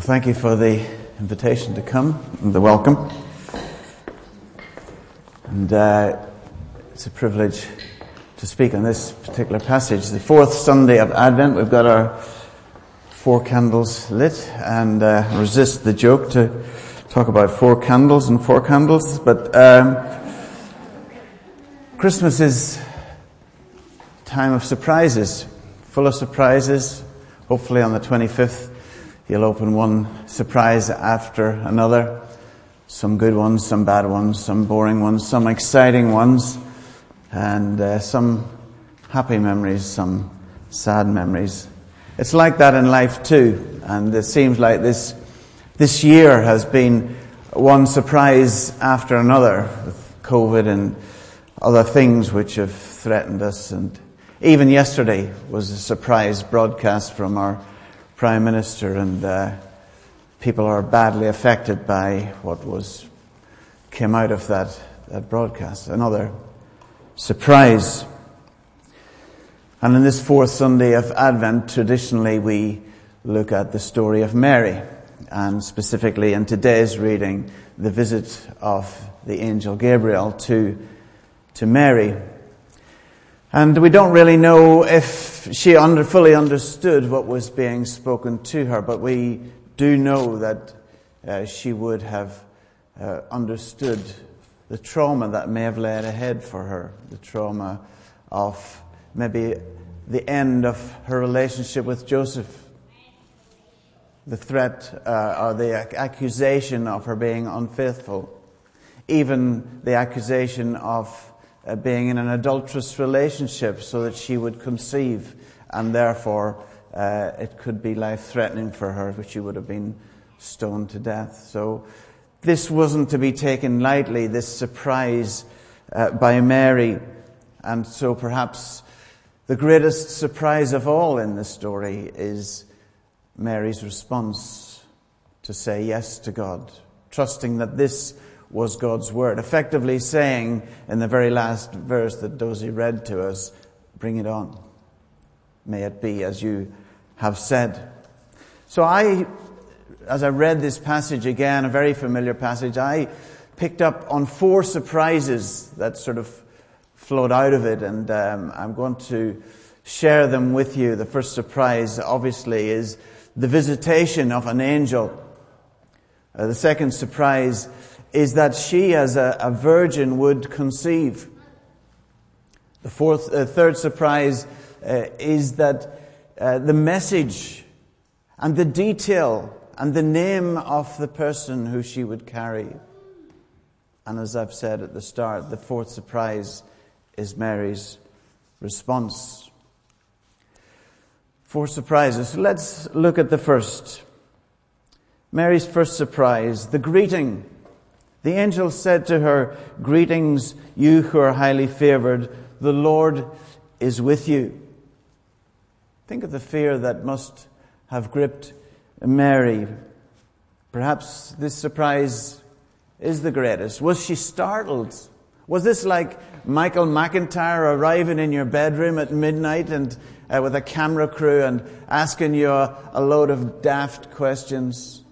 Well, thank you for the invitation to come and the welcome. And uh, it's a privilege to speak on this particular passage. The fourth Sunday of Advent, we've got our four candles lit, and uh, resist the joke to talk about fork handles and four candles. But um, Christmas is time of surprises, full of surprises. Hopefully, on the 25th, You'll open one surprise after another. Some good ones, some bad ones, some boring ones, some exciting ones, and uh, some happy memories, some sad memories. It's like that in life too, and it seems like this, this year has been one surprise after another with COVID and other things which have threatened us. And even yesterday was a surprise broadcast from our Prime Minister, and uh, people are badly affected by what was came out of that, that broadcast. Another surprise. And in this fourth Sunday of Advent, traditionally we look at the story of Mary, and specifically in today's reading, the visit of the angel Gabriel to, to Mary. And we don't really know if she under, fully understood what was being spoken to her, but we do know that uh, she would have uh, understood the trauma that may have laid ahead for her, the trauma of maybe the end of her relationship with Joseph, the threat uh, or the accusation of her being unfaithful, even the accusation of uh, being in an adulterous relationship so that she would conceive and therefore uh, it could be life threatening for her, which she would have been stoned to death. So this wasn't to be taken lightly, this surprise uh, by Mary. And so perhaps the greatest surprise of all in this story is Mary's response to say yes to God, trusting that this was God's word, effectively saying in the very last verse that Dozie read to us, bring it on. May it be as you have said. So I, as I read this passage again, a very familiar passage, I picked up on four surprises that sort of flowed out of it, and um, I'm going to share them with you. The first surprise, obviously, is the visitation of an angel. Uh, the second surprise is that she, as a, a virgin, would conceive. The fourth, uh, third surprise uh, is that uh, the message and the detail and the name of the person who she would carry. And as I've said at the start, the fourth surprise is Mary's response. Four surprises. Let's look at the first. Mary's first surprise, the greeting. The angel said to her, Greetings, you who are highly favored. The Lord is with you. Think of the fear that must have gripped Mary. Perhaps this surprise is the greatest. Was she startled? Was this like Michael McIntyre arriving in your bedroom at midnight and uh, with a camera crew and asking you a, a load of daft questions?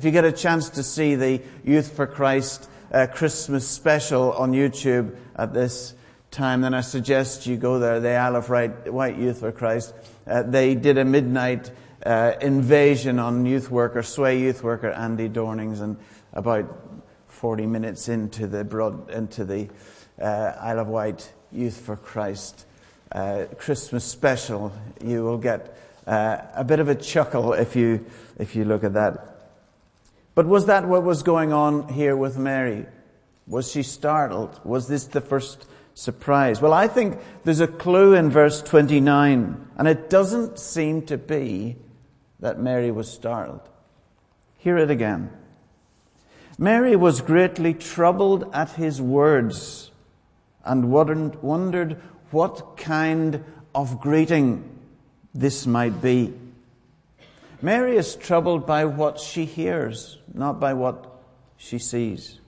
If you get a chance to see the Youth for Christ uh, Christmas special on YouTube at this time, then I suggest you go there. The Isle of Wight Youth for Christ. Uh, they did a midnight uh, invasion on youth worker, Sway youth worker Andy Dornings, and about 40 minutes into the broad, into the uh, Isle of Wight Youth for Christ uh, Christmas special, you will get uh, a bit of a chuckle if you if you look at that. But was that what was going on here with Mary? Was she startled? Was this the first surprise? Well, I think there's a clue in verse 29, and it doesn't seem to be that Mary was startled. Hear it again. Mary was greatly troubled at his words and wondered what kind of greeting this might be. Mary is troubled by what she hears, not by what she sees.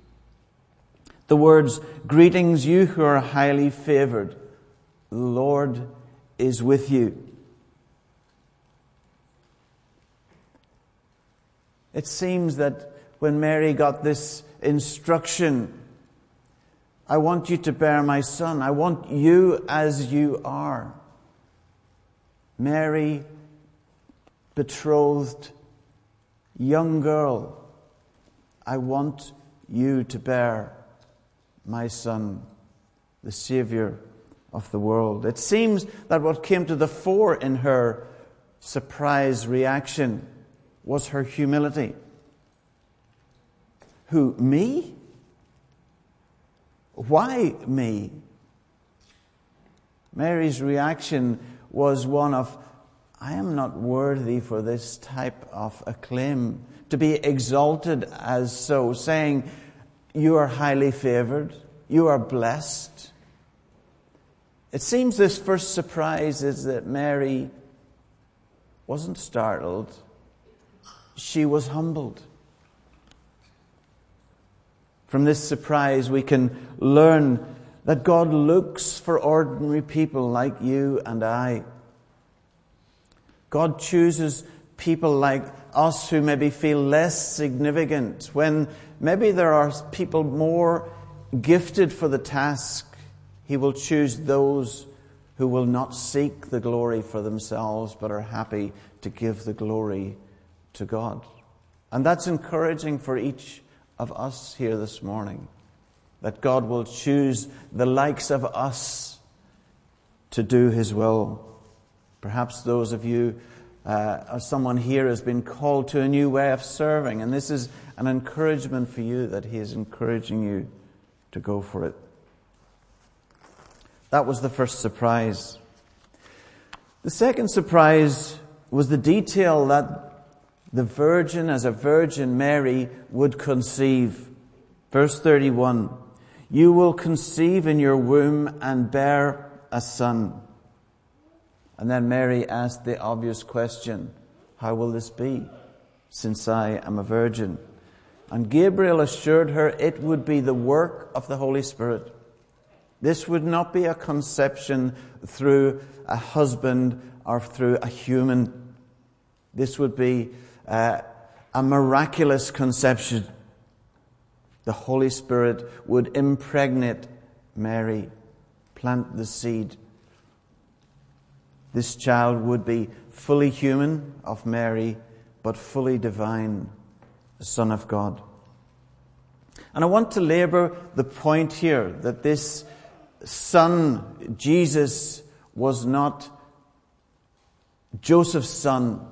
The words, Greetings, you who are highly favored. The Lord is with you. It seems that when Mary got this instruction, I want you to bear my son. I want you as you are. Mary, betrothed young girl, I want you to bear my son, the Savior of the world. It seems that what came to the fore in her surprise reaction was her humility. Who, me? Why me? Mary's reaction was one of, I am not worthy for this type of acclaim, to be exalted as so, saying, You are highly favored, you are blessed. It seems this first surprise is that Mary wasn't startled, she was humbled. From this surprise, we can learn that God looks for ordinary people like you and I. God chooses people like us who maybe feel less significant when maybe there are people more gifted for the task. He will choose those who will not seek the glory for themselves but are happy to give the glory to God. And that's encouraging for each of us here this morning. That God will choose the likes of us to do His will. Perhaps those of you, uh, or someone here has been called to a new way of serving, and this is an encouragement for you that He is encouraging you to go for it. That was the first surprise. The second surprise was the detail that the virgin, as a virgin Mary, would conceive. Verse 31 You will conceive in your womb and bear a son. And then Mary asked the obvious question How will this be, since I am a virgin? And Gabriel assured her it would be the work of the Holy Spirit. This would not be a conception through a husband or through a human. This would be uh, a miraculous conception. The Holy Spirit would impregnate Mary, plant the seed. This child would be fully human of Mary, but fully divine, the Son of God. And I want to labor the point here that this son, Jesus, was not Joseph's son,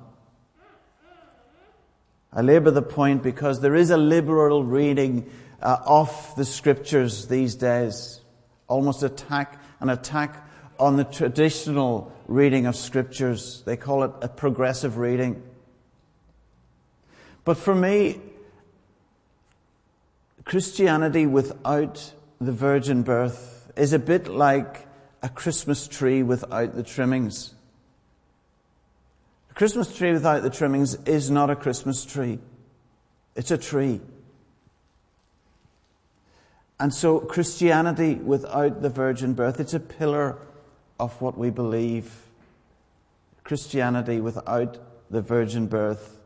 I labour the point because there is a liberal reading uh, of the scriptures these days, almost attack an attack on the traditional reading of scriptures. They call it a progressive reading. But for me, Christianity without the virgin birth is a bit like a Christmas tree without the trimmings. A Christmas tree without the trimmings is not a Christmas tree. It's a tree. And so Christianity without the virgin birth, it's a pillar of what we believe. Christianity without the virgin birth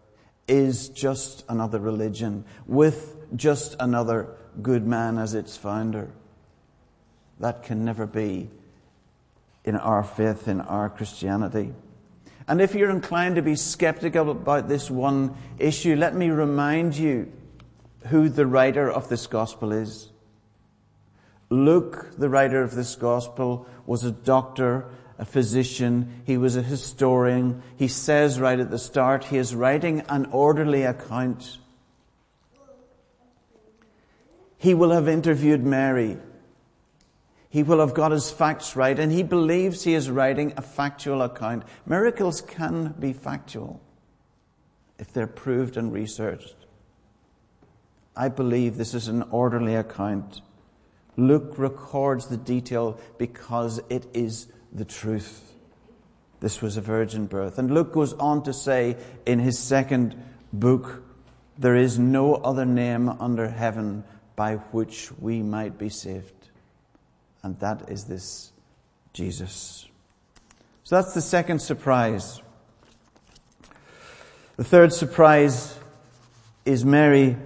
is just another religion with just another good man as its founder. That can never be in our faith, in our Christianity. And if you're inclined to be skeptical about this one issue, let me remind you who the writer of this gospel is. Luke, the writer of this gospel, was a doctor, a physician, he was a historian. He says right at the start, he is writing an orderly account. He will have interviewed Mary. He will have got his facts right, and he believes he is writing a factual account. Miracles can be factual if they're proved and researched. I believe this is an orderly account. Luke records the detail because it is the truth. This was a virgin birth. And Luke goes on to say in his second book, there is no other name under heaven by which we might be saved and that is this Jesus. So that's the second surprise. The third surprise is Mary,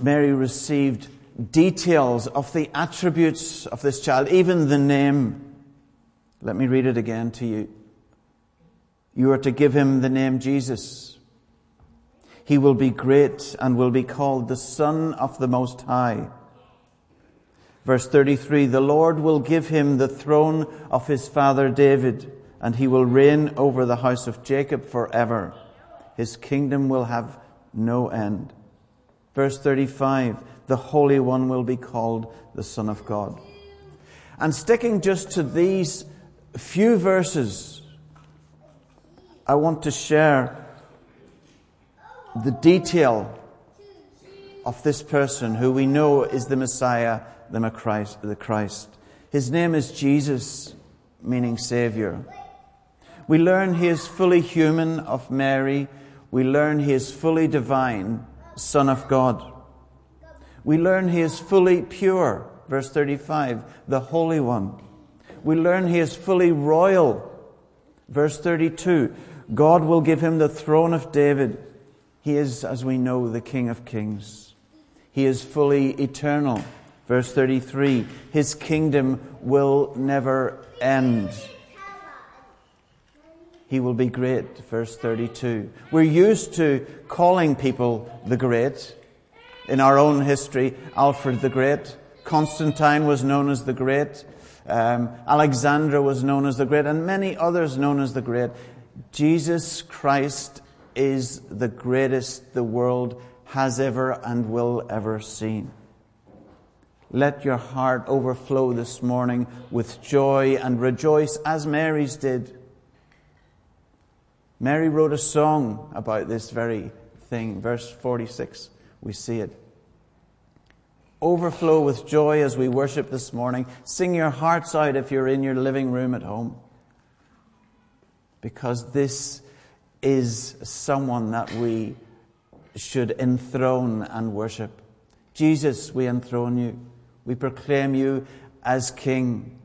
Mary received details of the attributes of this child, even the name. Let me read it again to you. You are to give him the name Jesus. He will be great and will be called the Son of the Most High. Verse 33 The Lord will give him the throne of his father David, and he will reign over the house of Jacob forever. His kingdom will have no end. Verse 35 The Holy One will be called the Son of God. And sticking just to these few verses, I want to share the detail of this person who we know is the Messiah, the Christ. The Christ. His name is Jesus, meaning Savior. We learn he is fully human of Mary. We learn he is fully divine, Son of God. We learn he is fully pure, verse 35, the Holy One. We learn he is fully royal, verse 32. God will give him the throne of David he is, as we know, the King of Kings. He is fully eternal. Verse 33 His kingdom will never end. He will be great. Verse 32. We're used to calling people the great. In our own history, Alfred the Great. Constantine was known as the Great. Um, Alexander was known as the Great, and many others known as the Great. Jesus Christ is the greatest the world has ever and will ever seen. Let your heart overflow this morning with joy and rejoice as Mary's did. Mary wrote a song about this very thing. Verse 46, we see it. Overflow with joy as we worship this morning. Sing your hearts out if you're in your living room at home. Because this is someone that we should enthrone and worship. Jesus, we enthrone you. We proclaim you as King.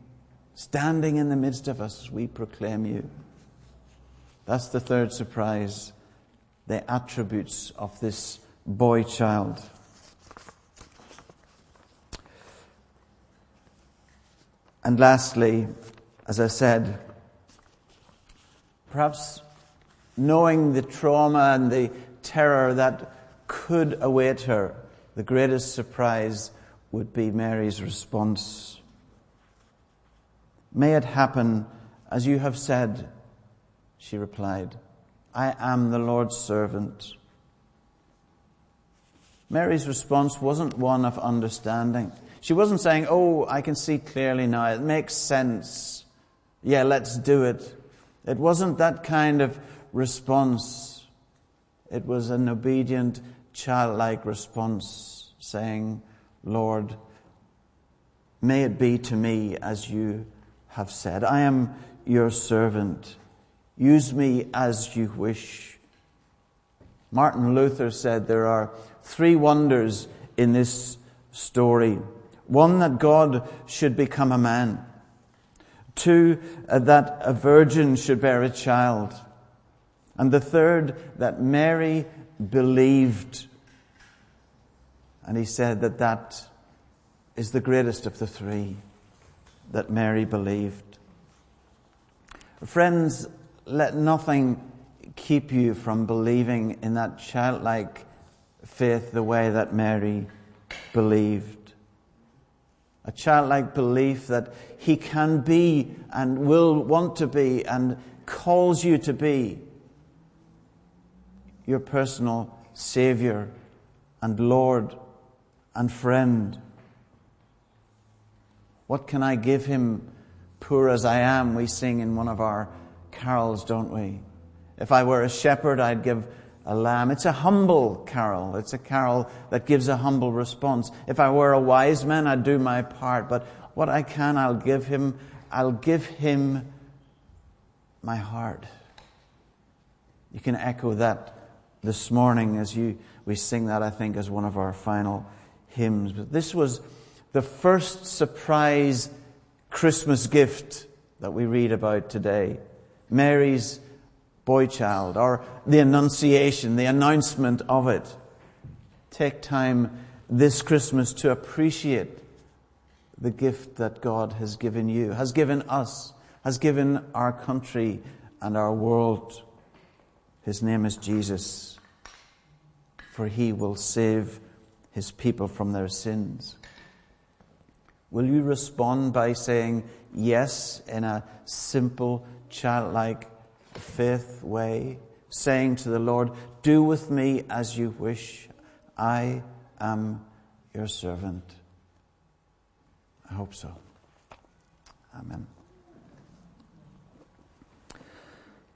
Standing in the midst of us, we proclaim you. That's the third surprise the attributes of this boy child. And lastly, as I said, perhaps knowing the trauma and the terror that could await her, the greatest surprise would be Mary's response. May it happen as you have said, she replied. I am the Lord's servant. Mary's response wasn't one of understanding. She wasn't saying, Oh, I can see clearly now. It makes sense. Yeah, let's do it. It wasn't that kind of response. It was an obedient, childlike response, saying, Lord, may it be to me as you have said. I am your servant. Use me as you wish. Martin Luther said there are three wonders in this story. One, that God should become a man. Two, uh, that a virgin should bear a child. And the third, that Mary believed. And he said that that is the greatest of the three, that Mary believed. Friends, let nothing keep you from believing in that childlike faith the way that Mary believed. A childlike belief that he can be and will want to be and calls you to be your personal Savior and Lord and friend. What can I give him, poor as I am? We sing in one of our carols, don't we? If I were a shepherd, I'd give a lamb. It's a humble carol. It's a carol that gives a humble response. If I were a wise man, I'd do my part. But what I can, I'll give him, I'll give him my heart. You can echo that this morning as you, we sing that, I think, as one of our final hymns. But this was the first surprise Christmas gift that we read about today. Mary's boy child, or the annunciation, the announcement of it. take time this Christmas to appreciate the gift that God has given you, has given us, has given our country and our world. His name is Jesus, for he will save his people from their sins. Will you respond by saying yes in a simple, childlike, faith way, saying to the Lord, Do with me as you wish. I am your servant. I hope so. Amen.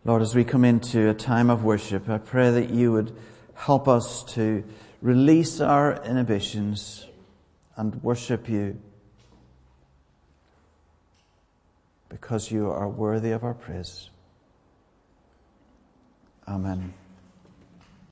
Lord, as we come into a time of worship, I pray that you would help us to release our inhibitions and worship you because you are worthy of our praise. Amen.